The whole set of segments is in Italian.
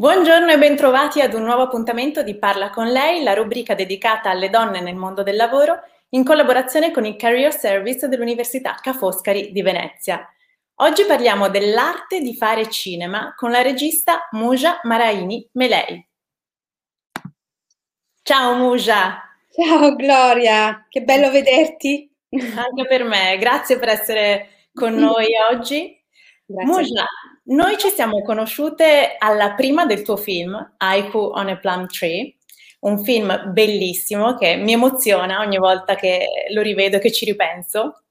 Buongiorno e bentrovati ad un nuovo appuntamento di Parla con lei, la rubrica dedicata alle donne nel mondo del lavoro, in collaborazione con il Career Service dell'Università Ca' Foscari di Venezia. Oggi parliamo dell'arte di fare cinema con la regista Muja Maraini Melei. Ciao Muja! Ciao Gloria, che bello vederti! Anche per me, grazie per essere con noi oggi. Grazie. Muja, noi ci siamo conosciute alla prima del tuo film, Haiku on a Plum Tree, un film bellissimo che mi emoziona ogni volta che lo rivedo e che ci ripenso.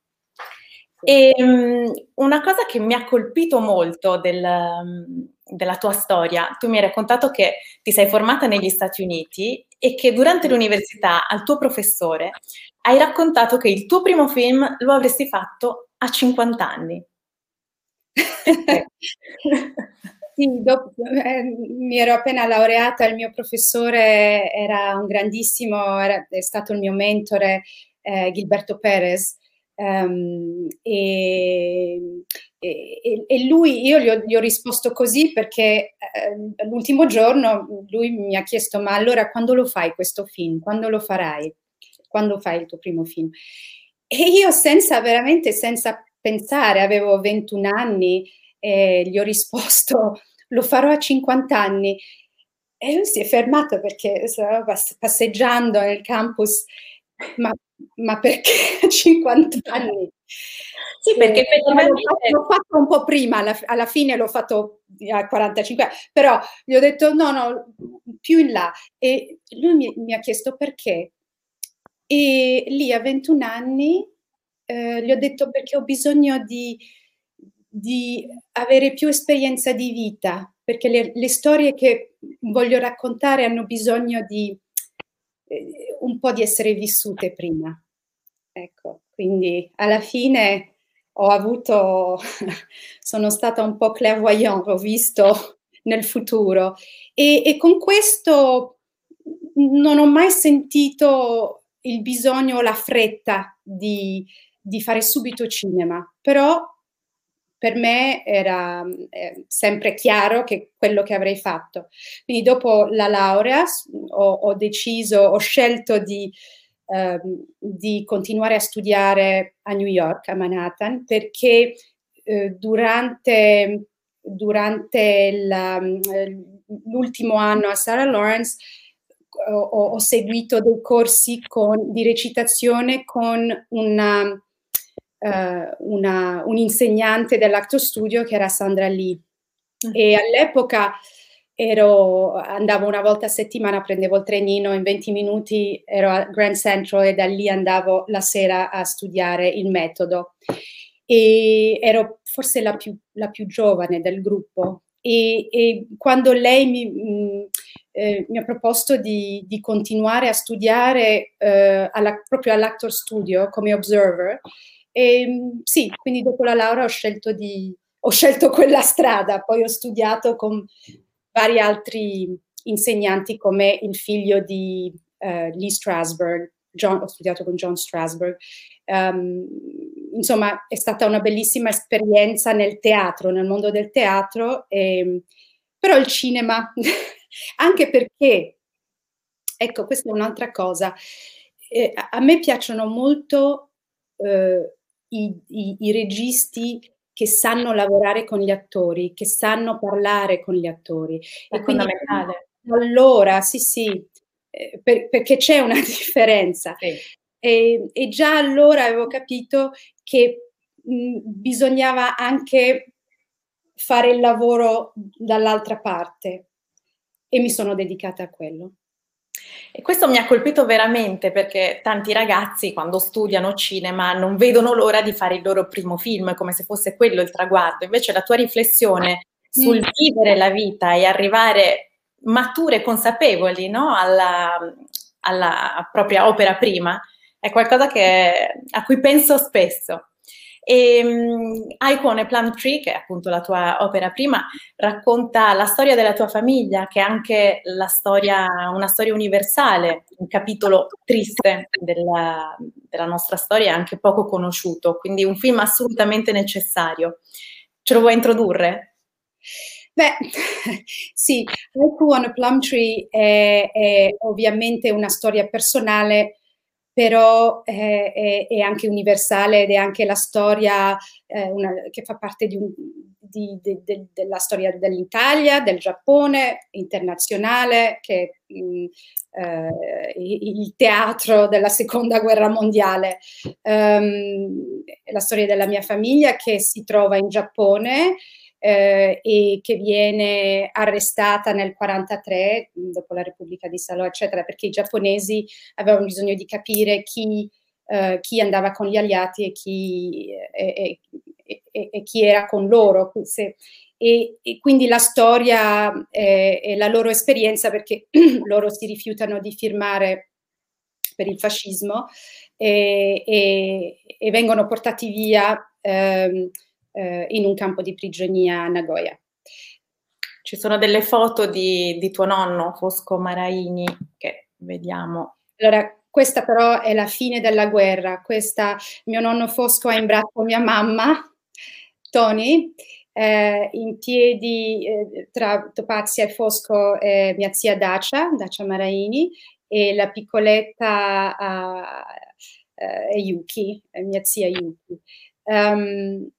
E um, una cosa che mi ha colpito molto del, um, della tua storia, tu mi hai raccontato che ti sei formata negli Stati Uniti e che durante l'università al tuo professore hai raccontato che il tuo primo film lo avresti fatto a 50 anni. sì, dopo, eh, mi ero appena laureata, il mio professore era un grandissimo, era, è stato il mio mentore, eh, Gilberto Perez. Um, e, e, e, lui, io gli ho, gli ho risposto così perché eh, l'ultimo giorno lui mi ha chiesto ma allora quando lo fai questo film? Quando lo farai? Quando fai il tuo primo film? E io senza, veramente senza pensare, avevo 21 anni e gli ho risposto lo farò a 50 anni. E lui si è fermato perché stava passeggiando nel campus, ma, ma perché a 50 anni? Sì, perché effettivamente... L'ho fatto un po' prima, alla, alla, fine l'ho fatto a 45 anni, però gli ho detto no, no, più in là. E lui mi, mi ha chiesto perché. E lì a 21 anni eh, gli ho detto perché ho bisogno di, di avere più esperienza di vita, perché le, le, storie che voglio raccontare hanno bisogno di eh, un po' di essere vissute prima. Ecco, quindi alla fine ho avuto, sono stata un po' clairvoyante, ho visto nel futuro e, e con questo non ho mai sentito il bisogno, la fretta di, di fare subito cinema, però per me era eh, sempre chiaro che quello che avrei fatto. Quindi dopo la laurea ho, ho deciso, ho scelto di, eh, di, continuare a studiare a New York, a Manhattan, perché eh, durante, durante la, l'ultimo anno a Sarah Lawrence ho, ho seguito dei corsi con, di recitazione con una eh, una, un insegnante dell'Actor Studio che era Sandra Lee. Mm. E all'epoca ero, andavo una volta a settimana, prendevo il trenino, in 20 minuti ero a Grand Central e da lì andavo la sera a studiare il metodo. E ero forse la più, la più giovane del gruppo. E, e quando lei mi, mh, mm, eh, mi, ha proposto di, di, continuare a studiare eh, alla, proprio all'Actor Studio come observer, e, ehm, sì, quindi dopo la laurea ho scelto, di, ho scelto quella strada, poi ho studiato con vari altri insegnanti come il figlio di uh, Lee Strasberg, John, ho studiato con John Strasberg. Um, insomma, è stata una bellissima esperienza nel teatro, nel mondo del teatro, e, ehm, però il cinema, anche perché, ecco, questa è un'altra cosa, eh, a me piacciono molto eh, i, i, i registi che sanno lavorare con gli attori, che sanno parlare con gli attori. È e quindi allora, sì, sì, eh, per, perché c'è una differenza. Sì. E, e, già allora avevo capito che mh, bisognava anche fare il lavoro dall'altra parte e mi sono dedicata a quello. E questo mi ha colpito veramente perché tanti ragazzi quando studiano cinema non vedono l'ora di fare il loro primo film, come se fosse quello il traguardo. Invece la tua riflessione sul mm. vivere la vita e arrivare mature e consapevoli no? alla, alla, propria opera prima, è qualcosa che, a cui penso spesso. E um, Icon e Plum Tree, che è appunto la tua opera prima, racconta la storia della tua famiglia, che è anche storia, una storia universale, un capitolo triste della, della nostra storia, anche poco conosciuto, quindi un film assolutamente necessario. Ce lo vuoi introdurre? Beh, sì, Haiku a Plum Tree è, è, ovviamente una storia personale, però è, è, è, anche universale ed è anche la storia eh, una, che fa parte di un, di, di, de, della storia dell'Italia, del Giappone, internazionale, che mh, eh, il teatro della seconda guerra mondiale. Um, la storia della mia famiglia che si trova in Giappone eh, e che viene arrestata nel 1943, dopo la Repubblica di Salò, eccetera, perché i giapponesi avevano bisogno di capire chi, eh, chi andava con gli alleati e chi, e, e, e chi era con loro. Se, e, e, quindi la storia eh, e la loro esperienza, perché loro si rifiutano di firmare per il fascismo e, e, e vengono portati via ehm, eh, in un campo di prigionia a Nagoya. Ci sono delle foto di, di tuo nonno, Fosco Maraini, che vediamo. Allora, questa però è la fine della guerra. Questa, mio nonno Fosco ha in braccio mia mamma, Tony, eh, in piedi eh, tra Topazia e Fosco eh, mia zia Dacia, Dacia Maraini, e la piccoletta è Yuki, mia zia Yuki. Um,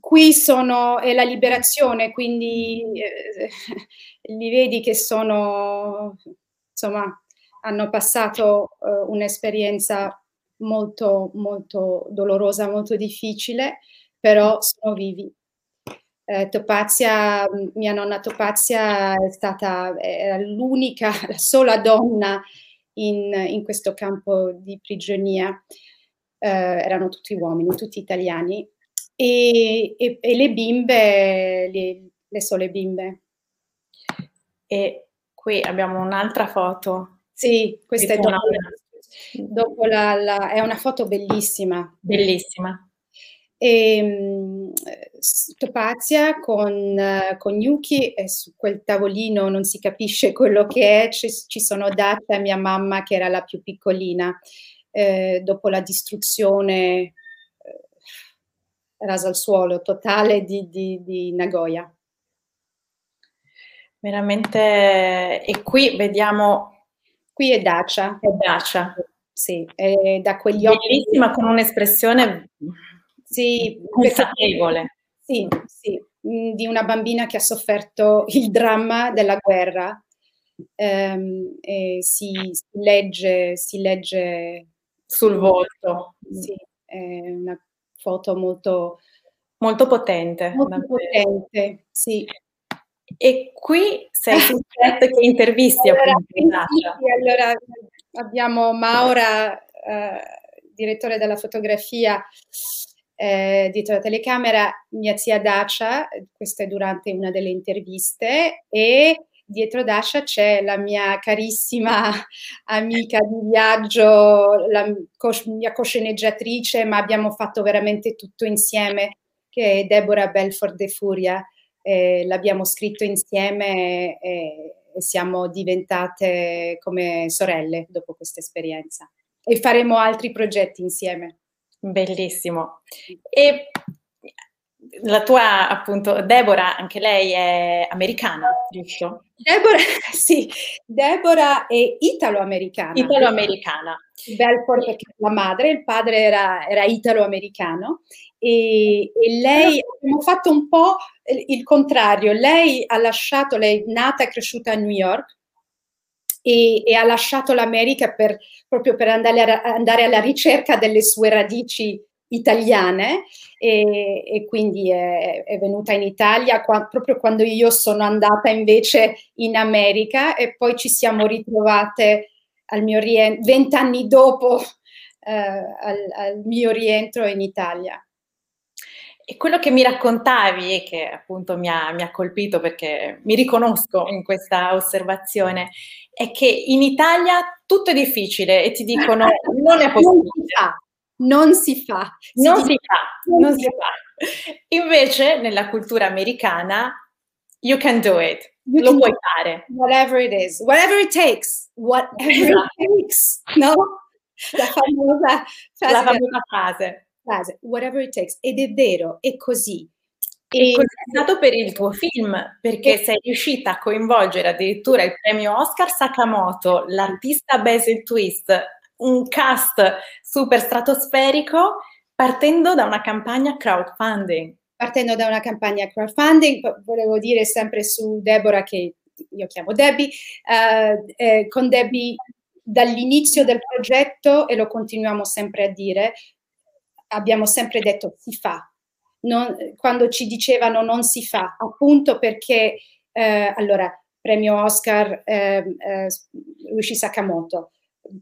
qui sono, è la liberazione, quindi eh, li vedi che sono, insomma, hanno passato eh, un'esperienza molto, molto dolorosa, molto difficile, però sono vivi. Eh, Topazia, mia nonna Topazia è stata era l'unica, la sola donna in, in questo campo di prigionia. Eh, erano tutti uomini, tutti italiani, e, e, e le bimbe, le, le sole bimbe. E qui abbiamo un'altra foto. Sì, questa è dopo, dopo la, la, è una foto bellissima. Bellissima. E, um, Topazia con, con Yuki e su quel tavolino non si capisce quello che è, ci, ci sono date a mia mamma che era la più piccolina eh, dopo la distruzione rasa al suolo totale di, di, di Nagoya. Veramente, e qui vediamo... Qui è Dacia. È Dacia. Sì, è da quegli occhi... Bellissima, con un'espressione sì, consapevole. Sì, sì, mm, di una bambina che ha sofferto il dramma della guerra. Um, si, si, legge, si legge sul volto. Sì, è una foto molto, molto potente. Molto potente, sì. E qui sei sul set che intervisti allora, appunto allora abbiamo Maura, eh, direttore della fotografia eh, dietro la telecamera, mia zia Dacia, questa è durante una delle interviste, e dietro Dasha c'è la mia carissima amica di viaggio, la mia cosceneggiatrice, ma abbiamo fatto veramente tutto insieme, che è Deborah Belfort de Furia. Eh, l'abbiamo scritto insieme e, e siamo diventate come sorelle dopo questa esperienza. E faremo altri progetti insieme. Bellissimo. E la tua, appunto, Deborah, anche lei è americana, giusto? Deborah, sì, Deborah è italo-americana. Italo-americana. Belfort perché la madre, il padre era, era italo-americano e, e, lei, abbiamo fatto un po' il contrario, lei ha lasciato, lei è nata e cresciuta a New York e, e ha lasciato l'America per, proprio per andare, a, andare alla ricerca delle sue radici italiane e, e quindi è, è, venuta in Italia qua, proprio quando io sono andata invece in America e poi ci siamo ritrovate al mio rientro, vent'anni dopo eh, al, al, mio rientro in Italia. E quello che mi raccontavi e che appunto mi ha, mi ha, colpito perché mi riconosco in questa osservazione è che in Italia tutto è difficile e ti dicono non è possibile. Non si fa. Non si fa. Non si fa. Invece nella cultura americana you can do it. You lo puoi fare. Whatever it is. Whatever it takes. Whatever esatto. it takes. No? La famosa frase. La famosa frase frase, whatever it takes, ed è vero, è così. E così è stato per il tuo film, perché sei riuscita a coinvolgere addirittura il premio Oscar Sakamoto, l'artista Basil Twist, un cast super stratosferico, partendo da una campagna crowdfunding. Partendo da una campagna crowdfunding, volevo dire sempre su Deborah, che io chiamo Debbie, eh, eh, con Debbie dall'inizio del progetto, e lo continuiamo sempre a dire, abbiamo sempre detto si fa, non, quando ci dicevano non si fa, appunto perché, eh, allora, premio Oscar eh, eh, Rushi Sakamoto,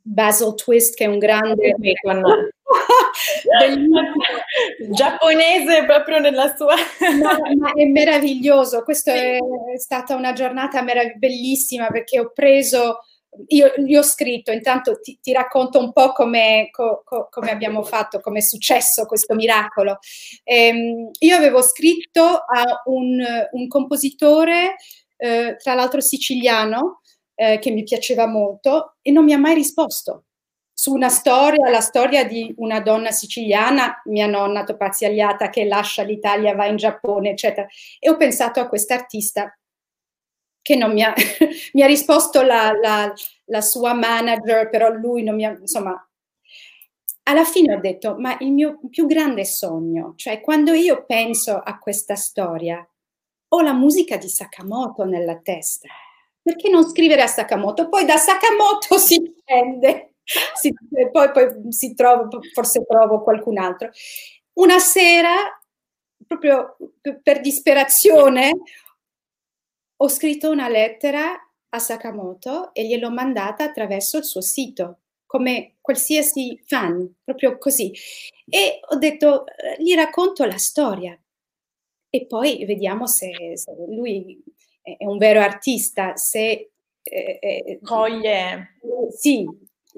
Basil Twist che è un grande... giapponese proprio nella sua... no, ma è meraviglioso, questa è, stata una giornata meraviglia, bellissima perché ho preso io gli ho scritto, intanto ti, ti racconto un po' come, co, co, come abbiamo fatto, come è successo questo miracolo. Ehm, io avevo scritto a un, un compositore, eh, tra l'altro siciliano, eh, che mi piaceva molto e non mi ha mai risposto su una storia, la storia di una donna siciliana, mia nonna topazialiata che lascia l'Italia, va in Giappone, eccetera. E ho pensato a quest'artista che non mi ha, mi ha risposto la, la, la, sua manager, però lui non mi ha, insomma, alla fine ho detto, ma il mio più grande sogno, cioè quando io penso a questa storia, ho la musica di Sakamoto nella testa. Perché non scrivere a Sakamoto? Poi da Sakamoto si scende, si, poi, poi si trova, forse trovo qualcun altro. Una sera, proprio per disperazione, ho scritto una lettera a Sakamoto e gliel'ho mandata attraverso il suo sito, come qualsiasi fan, proprio così. E ho detto, eh, gli racconto la storia e poi vediamo se, se lui è un vero artista, se eh, eh, coglie sì,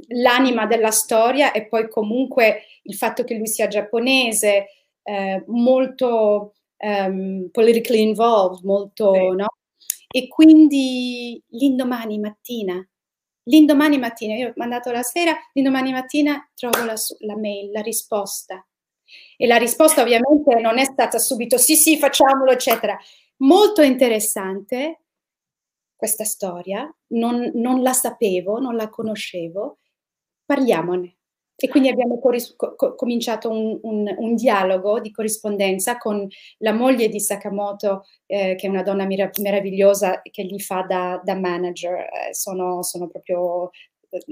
l'anima della storia e poi comunque il fatto che lui sia giapponese, eh, molto um, politically involved, molto, sì. no? E quindi l'indomani mattina, l'indomani mattina, io ho mandato la sera, l'indomani mattina trovo la, la mail, la risposta. E la risposta ovviamente non è stata subito sì, sì, facciamolo, eccetera. Molto interessante questa storia, non, non la sapevo, non la conoscevo, parliamone. E quindi abbiamo cominciato un, un, un, dialogo di corrispondenza con la moglie di Sakamoto, eh, che è una donna mir- meravigliosa che gli fa da, da manager. Eh, sono, sono, proprio eh,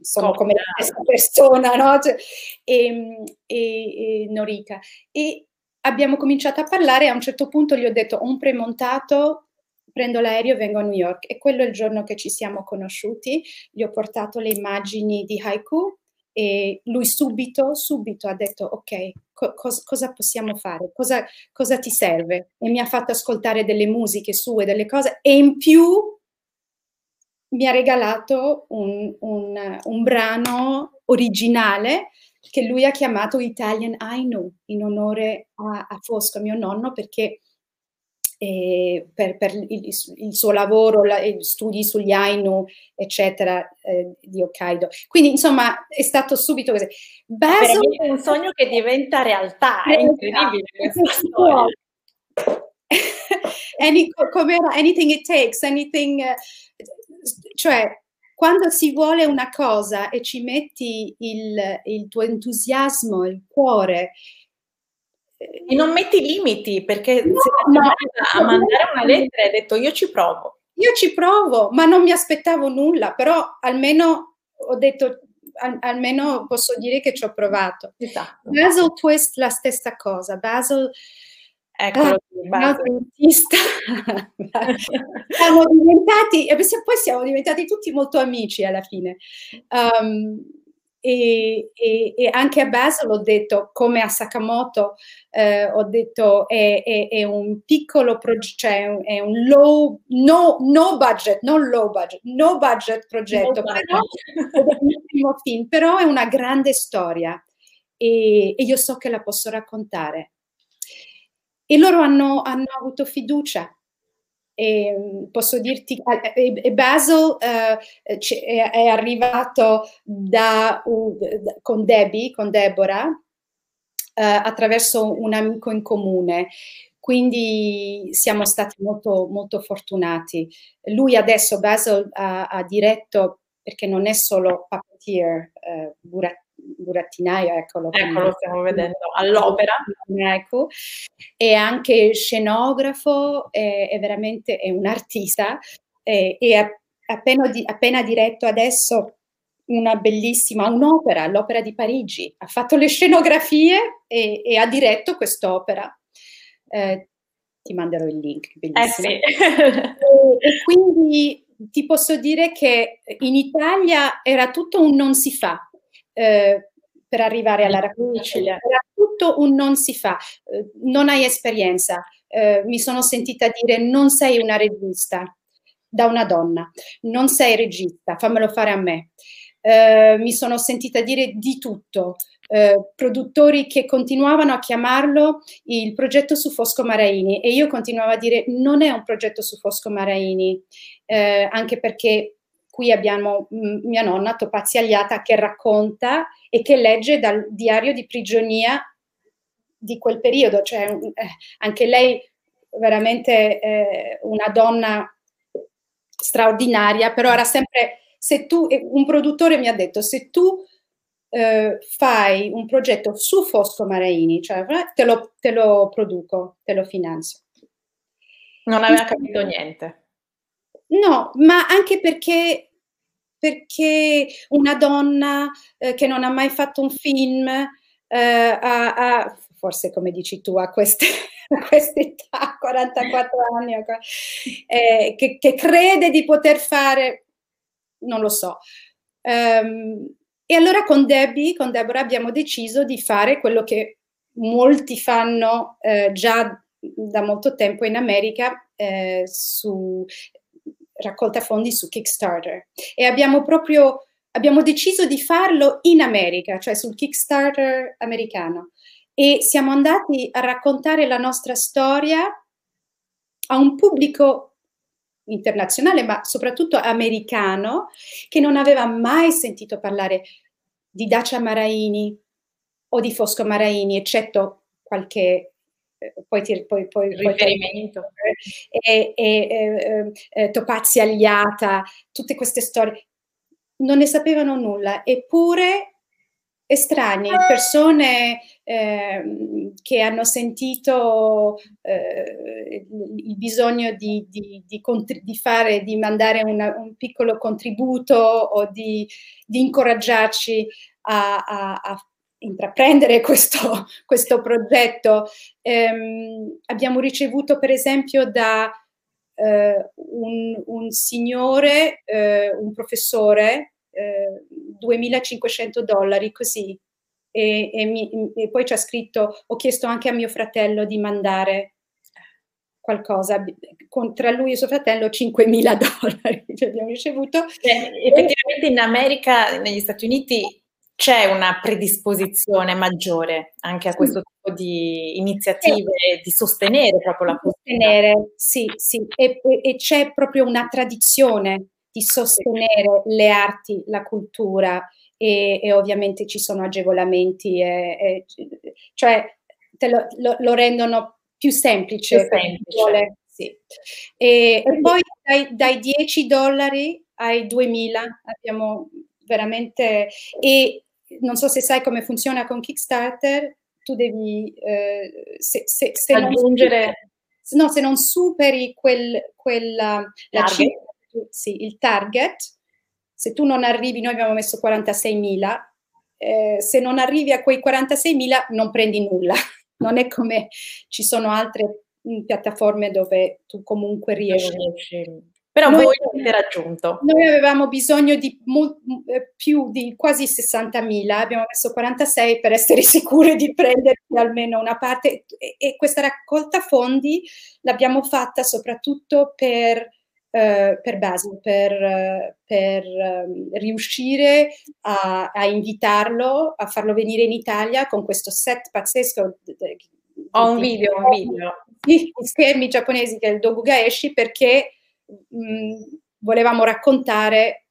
sono come la stessa persona, no? Cioè, e, e, e Norika. E abbiamo cominciato a parlare. A un certo punto gli ho detto: Ho un premontato prendo l'aereo e vengo a New York. E quello è il giorno che ci siamo conosciuti. Gli ho portato le immagini di Haiku e lui subito, subito ha detto ok, co- cosa possiamo fare? Cosa, cosa ti serve? E mi ha fatto ascoltare delle musiche sue, delle cose e in più mi ha regalato un, un, un brano originale che lui ha chiamato Italian Ainu in onore a, a Fosco, mio nonno, perché eh, per, per il, il, suo lavoro, la, studi sugli Ainu, eccetera, eh, di Hokkaido. Quindi, insomma, è stato subito così. Basil, è un sogno che diventa realtà, è incredibile. Any, com'era? Anything it takes, anything... Uh, cioè, quando si vuole una cosa e ci metti il, il tuo entusiasmo, il cuore, e non metti limiti perché no, se no, a mandare una lettera hai detto io ci provo. Io ci provo, ma non mi aspettavo nulla, però almeno ho detto, al, almeno posso dire che ci ho provato. Esatto. Basil Twist la stessa cosa, Basil... Eccolo, ah, siamo diventati, e poi siamo diventati tutti molto amici alla fine. Um, e, e, e, anche a Basel ho detto, come a Sakamoto, eh, ho detto è, è, è un piccolo progetto, cioè è un low, no, no, budget, non low budget, no budget progetto, no però, film, però è una grande storia e, e, io so che la posso raccontare. E loro hanno, hanno avuto fiducia e mm, posso dirti, e Basil uh, è, arrivato da, con Debbie, con Deborah, uh, attraverso un amico in comune. Quindi siamo stati molto, molto fortunati. Lui adesso, Basil, ha, ha diretto, perché non è solo puppeteer, uh, burattinaio, eccolo. Ecco, lo stiamo vedendo all'opera. Ecco. È anche scenografo, è, è veramente è un artista e, è appena, di, appena diretto adesso una bellissima, un'opera, l'opera di Parigi. Ha fatto le scenografie e, e ha diretto quest'opera. Eh, ti manderò il link, bellissimo. Eh sì. e, e quindi ti posso dire che in Italia era tutto un non si fa, eh, per arrivare alla raccolta. Era tutto un non si fa, eh, non hai esperienza. Eh, mi sono sentita dire non sei una regista da una donna, non sei regista, fammelo fare a me. Eh, mi sono sentita dire di tutto. Eh, produttori che continuavano a chiamarlo il progetto su Fosco Maraini e io continuavo a dire non è un progetto su Fosco Maraini, eh, anche perché qui abbiamo mm, mia nonna Topazzi Agliata che racconta e che legge dal diario di prigionia di quel periodo, cioè eh, anche lei veramente eh, una donna straordinaria, però era sempre, se tu, un produttore mi ha detto, se tu eh, fai un progetto su Fosco Maraini, cioè te lo, te lo produco, te lo finanzio. Non aveva capito niente. No, ma anche perché perché una donna eh, che non ha mai fatto un film, eh, ha, ha, forse come dici tu, a queste, quest'età, 44 anni, eh, che, che, crede di poter fare, non lo so. Um, e allora con Debbie, con Deborah, abbiamo deciso di fare quello che molti fanno eh, già da molto tempo in America eh, su raccolta fondi su Kickstarter. E abbiamo proprio abbiamo deciso di farlo in America, cioè sul Kickstarter americano. E siamo andati a raccontare la nostra storia a un pubblico internazionale, ma soprattutto americano, che non aveva mai sentito parlare di Dacia Maraini o di Fosco Maraini, eccetto qualche poi, ti, poi, poi riferimento. e, e, e, e Topazzi Agliata, tutte queste storie. Non ne sapevano nulla, eppure estranei, persone eh, che hanno sentito eh, il bisogno di, di, di, di, fare, di mandare una, un piccolo contributo o di, incoraggiarci a, a, a intraprendere questo, questo progetto. Eh, abbiamo ricevuto per esempio da eh, un, un, signore, eh, un professore, 2.500 eh, dollari così. E, e, mi, e, poi ci ha scritto, ho chiesto anche a mio fratello di mandare qualcosa, con, tra lui e suo fratello 5.000 dollari che abbiamo ricevuto. Eh, effettivamente in America, negli Stati Uniti, c'è una predisposizione maggiore anche a questo tipo di iniziative, sì. di sostenere proprio la sostenere, sì, sì, e, e, c'è proprio una tradizione di sostenere le arti, la cultura e, e ovviamente ci sono agevolamenti, e, cioè lo, lo, lo, rendono più semplice. Più semplice. Sì. E, poi dai, dai 10 dollari ai 2000 abbiamo veramente e non so se sai come funziona con Kickstarter, tu devi eh, se, se, se aggiungere... Non, no, se non superi quel, quella, target. sì, il target, se tu non arrivi, noi abbiamo messo 46.000, eh, se non arrivi a quei 46.000 non prendi nulla. Non è come ci sono altre mm, piattaforme dove tu comunque riesci. Però noi, voi avete raggiunto. Noi avevamo bisogno di eh, più di quasi 60.000, abbiamo messo 46 per essere sicuri di prendere almeno una parte e, e questa raccolta fondi l'abbiamo fatta soprattutto per, eh, per Basil, per, per um, riuscire a, a, invitarlo, a farlo venire in Italia con questo set pazzesco. Ho un video, un video. Di schermi giapponesi che è il perché mh, volevamo raccontare,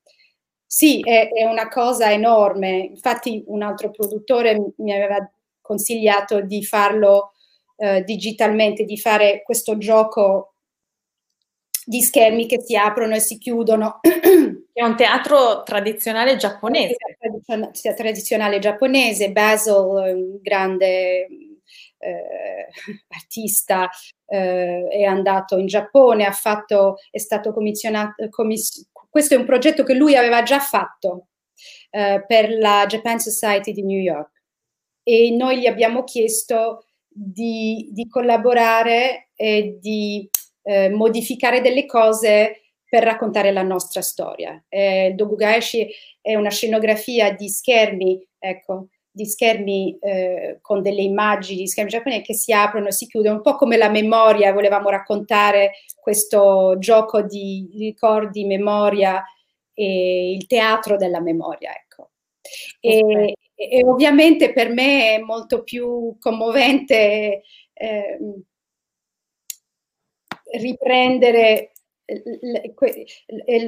sì, è, è, una cosa enorme. Infatti un altro produttore mi aveva consigliato di farlo eh, digitalmente, di fare questo gioco di schermi che si aprono e si chiudono. È un teatro tradizionale giapponese. È tradizionale giapponese, Basil, un grande eh, artista, eh, è andato in Giappone, ha fatto, è stato commissionato, commiss- questo è un progetto che lui aveva già fatto eh, per la Japan Society di New York e noi gli abbiamo chiesto di, di collaborare e di eh, modificare delle cose per raccontare la nostra storia. Eh, Dogugaeshi è una scenografia di schermi, ecco, di schermi eh, con delle immagini, di schermi giapponesi che si aprono e si chiudono, un po' come la memoria, volevamo raccontare questo gioco di ricordi, memoria e il teatro della memoria, ecco. E, e ovviamente per me è molto più commovente eh, riprendere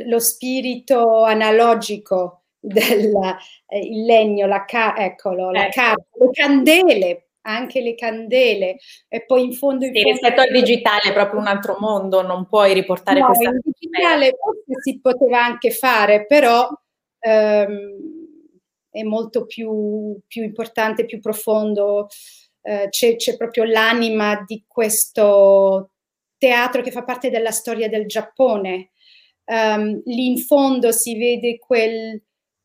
lo spirito analogico del eh, legno, la, ca- eccolo, la ecco. carta, le candele, anche le candele e poi in fondo... In sì, fondo rispetto al digitale è proprio un altro mondo, non puoi riportare no, questa... il digitale forse si poteva anche fare, però ehm, è molto più, più, importante, più profondo, eh, c'è, c'è proprio l'anima di questo teatro che fa parte della storia del Giappone. Um, lì in fondo si vede quel,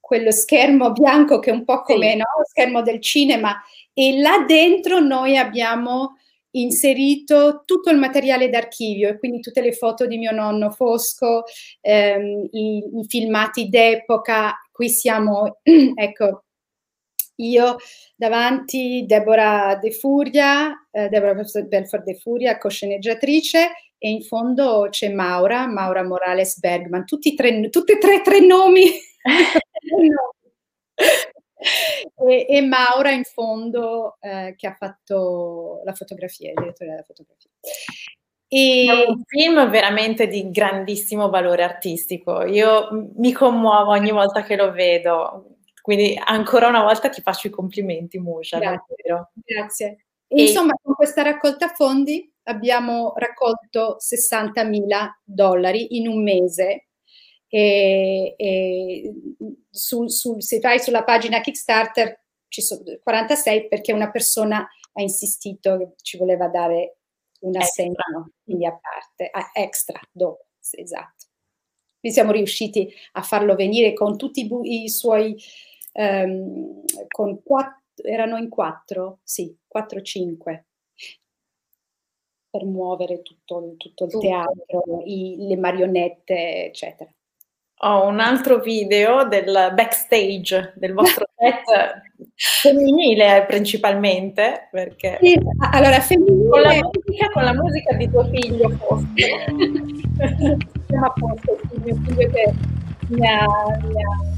quello schermo bianco che è un po' come sì. no? lo schermo del cinema e là dentro noi abbiamo inserito tutto il materiale d'archivio e quindi tutte le foto di mio nonno Fosco, ehm, i, i, filmati d'epoca, qui siamo, ecco, io davanti Deborah De Furia, eh, Deborah Belfort De Furia, cosceneggiatrice, e in fondo c'è Maura, Maura Morales Bergman, tutti, tre, tutti e tre, tre nomi e, e, Maura in fondo eh, che ha fatto la fotografia, il direttore della fotografia. E... È un film veramente di grandissimo valore artistico. Io mi commuovo ogni volta che lo vedo. Quindi ancora una volta ti faccio i complimenti, Musha. Grazie. Grazie. E... Insomma, con questa raccolta fondi abbiamo raccolto 60.000 dollari in un mese e, e su, su, se vai sulla pagina Kickstarter ci sono 46 perché una persona ha insistito che ci voleva dare un assegno quindi a parte, a extra dopo, esatto. Quindi siamo riusciti a farlo venire con tutti i, bu- i suoi, um, con quattro, erano in quattro, sì, quattro, cinque, per muovere tutto, tutto il teatro, i, le marionette, eccetera ho un altro video del backstage del vostro set femminile principalmente perché sì, allora femminile con la musica, con la musica di tuo figlio siamo a posto mio figlio che mi ha, mi ha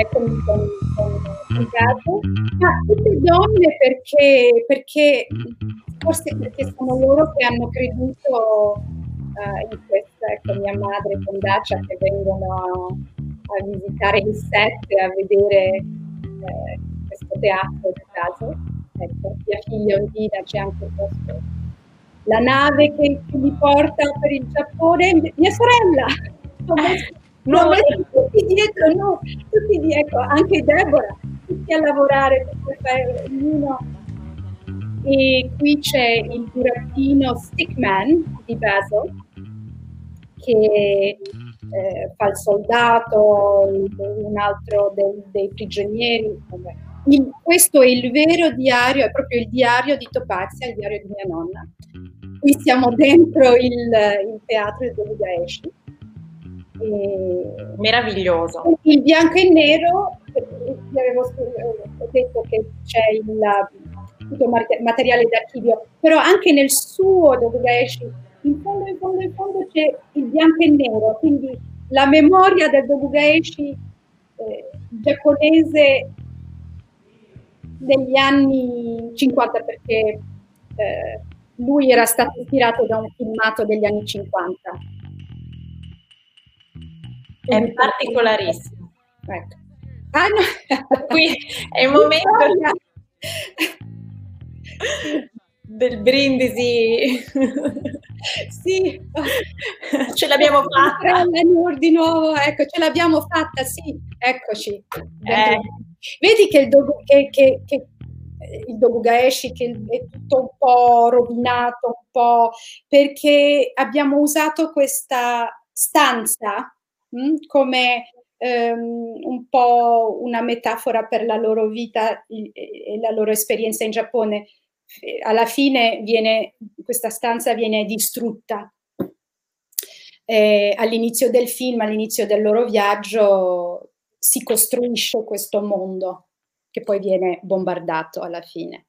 eccomi con, con, con caso ma tutte donne perché, perché forse perché sono loro che hanno creduto uh, in questa, ecco, mia madre con Dacia che vengono a, a visitare il set e a vedere eh, questo teatro di caso. Ecco, mia figlia Ondina c'è anche questo. La nave che, che mi porta per il Giappone, mia sorella! No, messo tutti dietro, no, tutti dietro, anche Deborah, tutti a lavorare per fare ognuno e qui c'è il burattino Stickman di Basil che eh, fa il soldato, un altro dei, dei prigionieri. il, questo è il vero diario, è proprio il diario di Topazia, il diario di mia nonna. Qui siamo dentro il, il teatro di Dolugaeshi. Meraviglioso. Il bianco e nero, vi avevo detto che c'è il tutto materiale d'archivio, però anche nel suo Dolugaeshi, in fondo, in fondo, in fondo c'è il bianco e nero, quindi la memoria del Dobugaeshi eh, giapponese degli anni 50 perché eh, lui era stato ispirato da un filmato degli anni 50. È particolarissimo. Ecco. Ah, no. Qui è il momento del brindisi. sì, ce l'abbiamo fatta. Di nuovo, ecco, ce l'abbiamo fatta, sì, eccoci. Eh. Vedi che il, dogu, che, che, che il Dogugaeshi che è tutto un po' rovinato, un po' perché abbiamo usato questa stanza mh, hm, come um, un po' una metafora per la loro vita e la loro esperienza in Giappone alla fine viene, questa stanza viene distrutta. Eh, all'inizio del film, all'inizio del loro viaggio, si costruisce questo mondo che poi viene bombardato alla fine.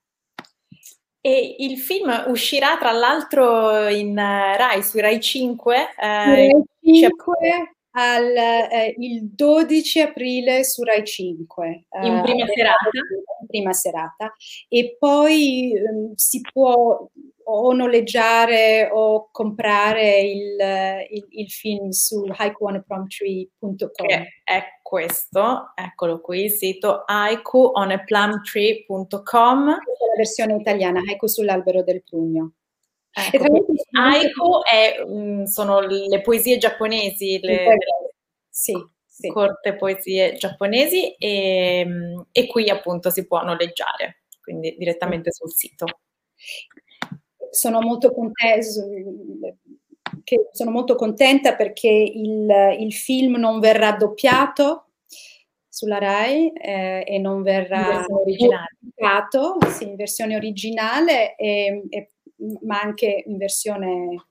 E il film uscirà tra l'altro in uh, Rai, su Rai 5. Eh, Rai 5 al, eh, il 12 aprile su Rai 5. In eh, prima serata. Prima serata. E poi um, si può o noleggiare o comprare il, il, il film su haikuonaplumtree.com. È questo, eccolo qui, il sito haikuonaplumtree.com. Questa è la versione italiana, haiku sull'albero del pugno. Ecco, haiku è, mm, sono le poesie giapponesi, le, sì, sì. corte poesie giapponesi e, mm, e, qui appunto si può noleggiare, quindi direttamente sul sito. Sono molto contenta, sono molto contenta perché il, il, film non verrà doppiato sulla RAI eh, e non verrà pubblicato sì, in versione originale e, e ma anche in versione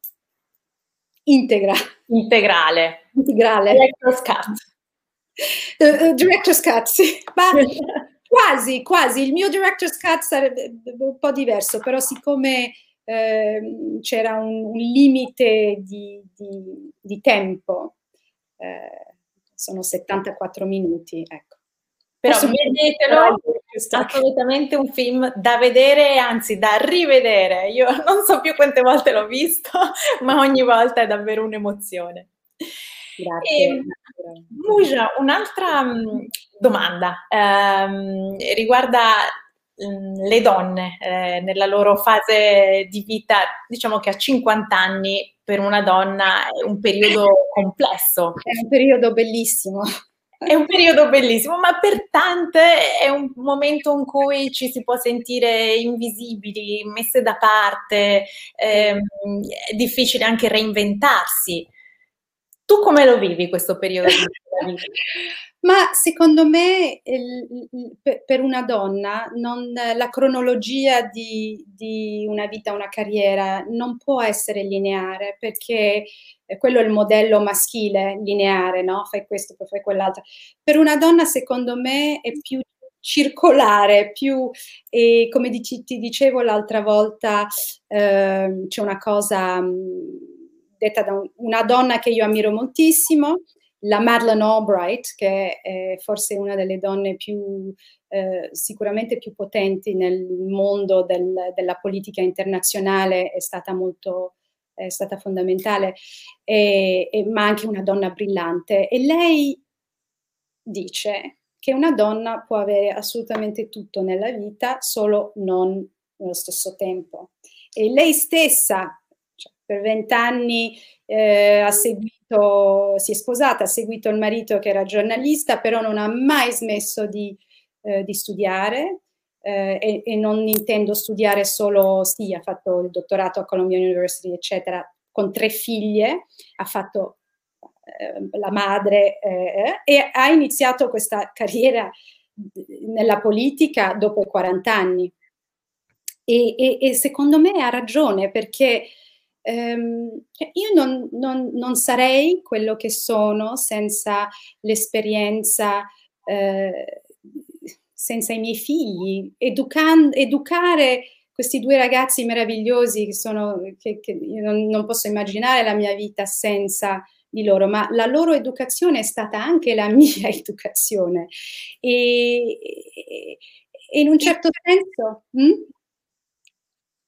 integra. Integrale. Integrale. Director's cut. Uh, director's cut, sì. Ma quasi, quasi. Il mio director's cut sarebbe un po' diverso, però siccome eh, c'era un, un, limite di, di, di tempo, eh, sono 74 minuti, ecco. Però vedetelo, assolutamente un film da vedere, anzi da rivedere. Io non so più quante volte l'ho visto, ma ogni volta è davvero un'emozione. Grazie. Muja, un'altra mm, domanda ehm, riguarda mm, le donne eh, nella loro fase di vita, diciamo che a 50 anni per una donna è un periodo complesso. È un periodo bellissimo. È un periodo bellissimo, ma per tante è un momento in cui ci si può sentire invisibili, messe da parte, ehm, è difficile anche reinventarsi. Tu come lo vivi questo periodo? Ma secondo me per una donna non, la cronologia di, di, una vita, una carriera non può essere lineare perché quello è il modello maschile lineare, no? Fai questo, poi fai quell'altro. Per una donna secondo me è più circolare, più, e come dici, ti dicevo l'altra volta, eh, c'è una cosa mh, detta da un, una donna che io ammiro moltissimo, la Madeleine Albright, che è forse una delle donne più, eh, sicuramente più potenti nel mondo del, della politica internazionale, è stata molto è stata fondamentale, e, e, ma anche una donna brillante. E lei dice che una donna può avere assolutamente tutto nella vita, solo non nello stesso tempo. E lei stessa, cioè, per vent'anni, eh, ha seguito, si è sposata, ha seguito il marito che era giornalista, però non ha mai smesso di, eh, di studiare. Eh, e, e, non intendo studiare solo, sì, ha fatto il dottorato a Columbia University, eccetera, con tre figlie, ha fatto eh, la madre eh, e ha iniziato questa carriera nella politica dopo i 40 anni. E, e, e secondo me ha ragione perché ehm, io non, non, non, sarei quello che sono senza l'esperienza, eh, senza i miei figli. Educan- educare questi due ragazzi meravigliosi che sono, che, che io non, non, posso immaginare la mia vita senza di loro, ma la loro educazione è stata anche la mia educazione. E, e in un certo senso... Hm?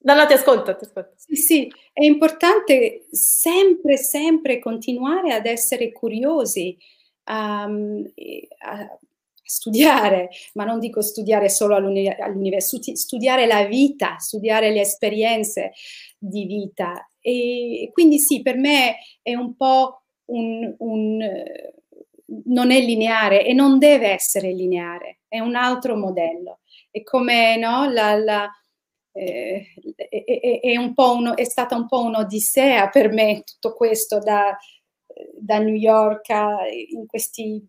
No, no, ti ascolto, ti ascolto. Sì, sì, è importante sempre, sempre continuare ad essere curiosi, um, a, studiare, ma non dico studiare solo all'università, studiare la vita, studiare le esperienze di vita. E quindi sì, per me è un po' un, un non è lineare e non deve essere lineare, è un altro modello. È come no, la, la eh, è, è, un uno, è, stata un po' un'odissea per me tutto questo da, da New York a, in questi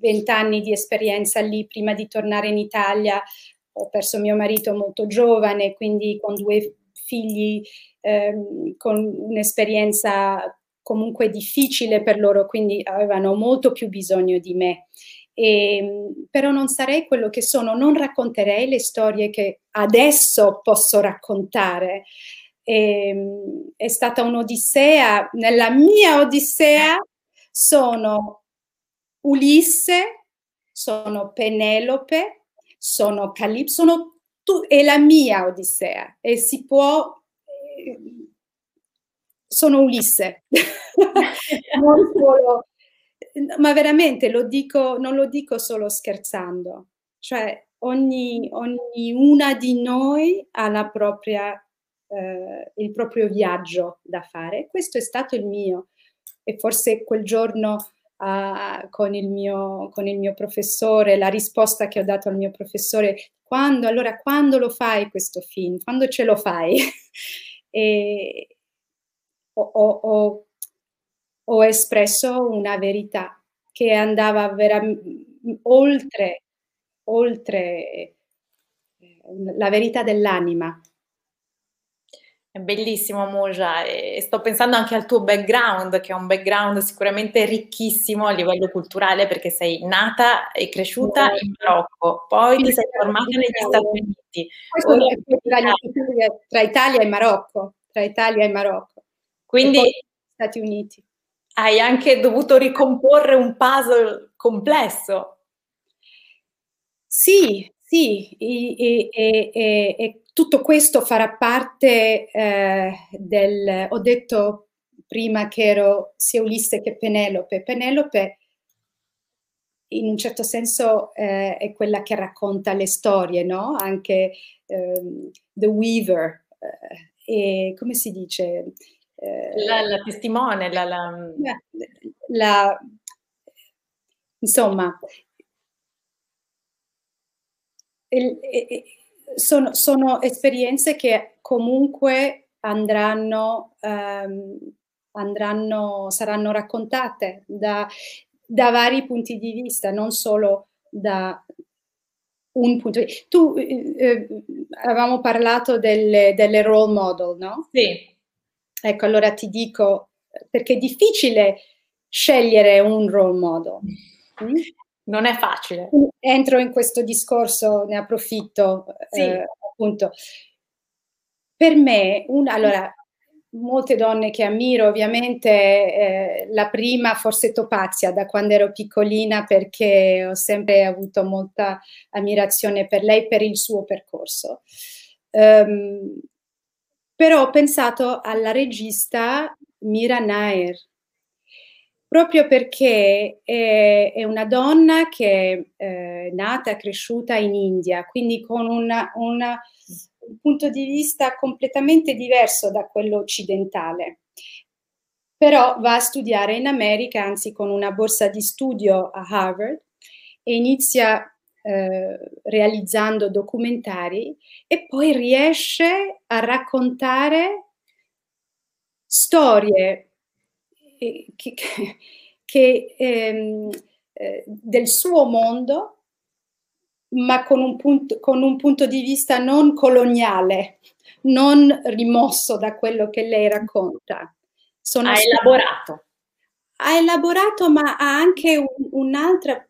vent'anni di esperienza lì prima di tornare in Italia. Ho perso mio marito molto giovane, quindi con due figli ehm, con un'esperienza comunque difficile per loro, quindi avevano molto più bisogno di me. E, ehm, però non sarei quello che sono, non racconterei le storie che adesso posso raccontare. E, ehm, è stata un'odissea, nella mia odissea sono Ulisse, sono Penelope, sono Calipso, sono tu, è la mia odissea e si può eh, sono Ulisse, non solo ma veramente lo dico, non lo dico solo scherzando, cioè ogni, ogni una di noi ha la propria, eh, il proprio viaggio da fare. Questo è stato il mio e forse quel giorno uh, con, il mio, con il mio professore, la risposta che ho dato al mio professore, quando, allora quando lo fai questo film? Quando ce lo fai? e ho, ho, ho espresso una verità che andava veramente oltre, oltre eh, la verità dell'anima. È bellissimo Moja e sto pensando anche al tuo background, che è un background sicuramente ricchissimo a livello culturale perché sei nata e cresciuta no. in Marocco, poi sì, ti sei formata negli Stati Uniti. Tra, Italia e Marocco, tra Italia e Marocco. Quindi Stati Uniti hai anche dovuto ricomporre un puzzle complesso. Sì, sì, e, e, e, e tutto questo farà parte eh, del... Ho detto prima che ero sia Ulisse che Penelope. Penelope in un certo senso eh, è quella che racconta le storie, no? Anche um, The Weaver, eh, e come si dice? la, la, testimone, la, la... la insomma, sono, sono, esperienze che comunque andranno, um, andranno saranno raccontate da, da, vari punti di vista, non solo da un punto di vista. Tu eh, eh, avevamo parlato delle, delle role model, no? Sì. Ecco, allora ti dico, perché è difficile scegliere un role model. Mm? Non è facile. Entro in questo discorso, ne approfitto. Sì. Eh, appunto. Per me, una, allora, molte donne che ammiro, ovviamente eh, la prima forse Topazia da quando ero piccolina perché ho sempre avuto molta ammirazione per lei per il suo percorso. Um, però ho pensato alla regista Mira Nair, proprio perché è, è una donna che è eh, nata e cresciuta in India, quindi con una, una, un punto di vista completamente diverso da quello occidentale. Però va a studiare in America, anzi con una borsa di studio a Harvard, e inizia eh, realizzando documentari e poi riesce a raccontare storie eh, che, che, ehm, eh, del suo mondo ma con un, punto, con un punto di vista non coloniale, non rimosso da quello che lei racconta. Sono ha elaborato. Ha elaborato, ma ha anche un, un'altra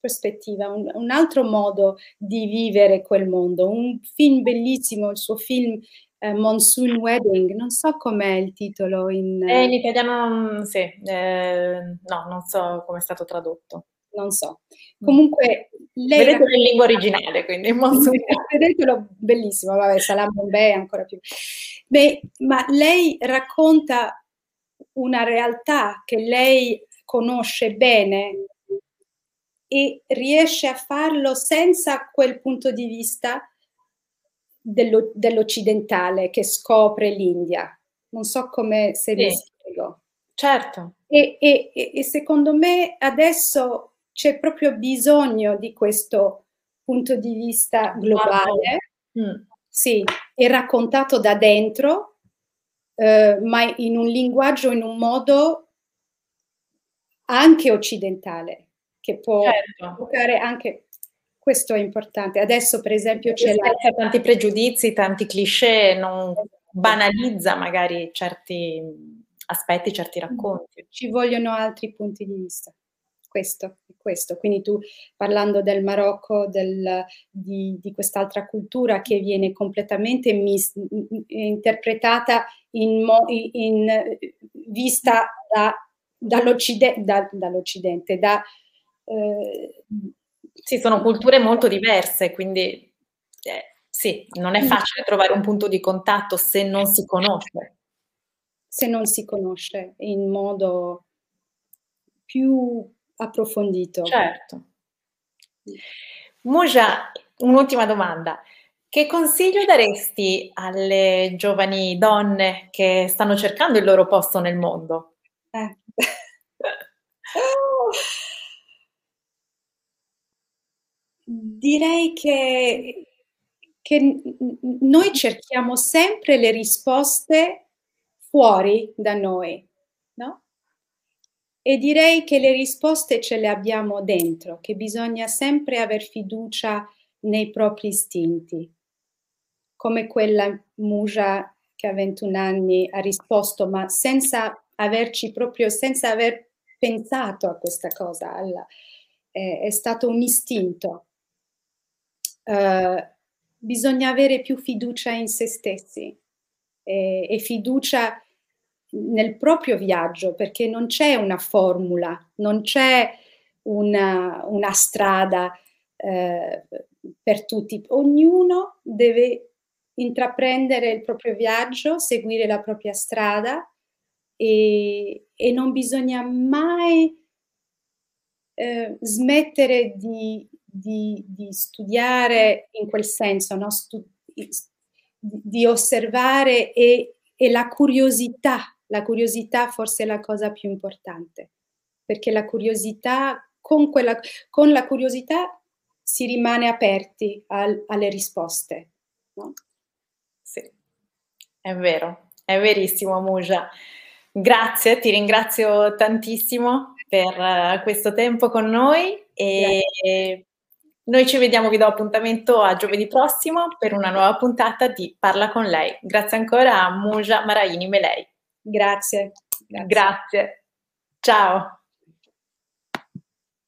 prospettiva, un, un, altro modo di vivere quel mondo. Un film bellissimo, il suo film eh, Monsoon Wedding, non so com'è il titolo in... Eh, in italiano, sì, eh, no, non so come è stato tradotto. Non so. Comunque, lei... Vedetelo in lingua originale, quindi Monsoon Vedetelo, bellissimo, vabbè, Salam Bombay ancora più. Beh, ma lei racconta una realtà che lei conosce bene e riesce a farlo senza quel punto di vista dello, dell'occidentale che scopre l'India. Non so come se sì. mi spiego. Certo. E, e, e, secondo me adesso c'è proprio bisogno di questo punto di vista globale, mm. sì, è raccontato da dentro, eh, ma in un linguaggio, in un modo anche occidentale, che può certo. toccare anche questo è importante. Adesso, per esempio, c'è la... tanti pregiudizi, tanti cliché, non banalizza magari certi aspetti, certi racconti. Ci vogliono altri punti di vista. Questo, questo. Quindi tu parlando del Marocco, del, di, di, quest'altra cultura che viene completamente mis, interpretata in, in, in vista da, dall'Occide, da, dall'Occidente, da, eh, sì, sono culture molto diverse, quindi eh, sì, non è facile trovare un punto di contatto se non si conosce. Se non si conosce in modo più approfondito. Certo. Muja, un'ultima domanda. Che consiglio daresti alle giovani donne che stanno cercando il loro posto nel mondo? Eh. Direi che, che noi cerchiamo sempre le risposte fuori da noi, no? E direi che le risposte ce le abbiamo dentro, che bisogna sempre aver fiducia nei propri istinti, come quella Muja che a 21 anni ha risposto, ma senza averci proprio, senza aver pensato a questa cosa, alla, eh, è stato un istinto. Eh, bisogna avere più fiducia in se stessi e, e fiducia nel proprio viaggio perché non c'è una formula, non c'è una, una strada eh, per tutti. Ognuno deve intraprendere il proprio viaggio, seguire la propria strada e, e non bisogna mai eh, smettere di, di, di studiare in quel senso, no? Stu- di osservare e, e la curiosità, la curiosità forse è la cosa più importante, perché la curiosità, con, quella, con la curiosità si rimane aperti al, alle risposte. No? Sì, è vero, è verissimo Muja. Grazie, ti ringrazio tantissimo per uh, questo tempo con noi e Grazie. Noi ci vediamo, vi do appuntamento a giovedì prossimo per una nuova puntata di Parla con lei. Grazie ancora a Muja Maraini Melei. Grazie. Grazie. Grazie. Ciao.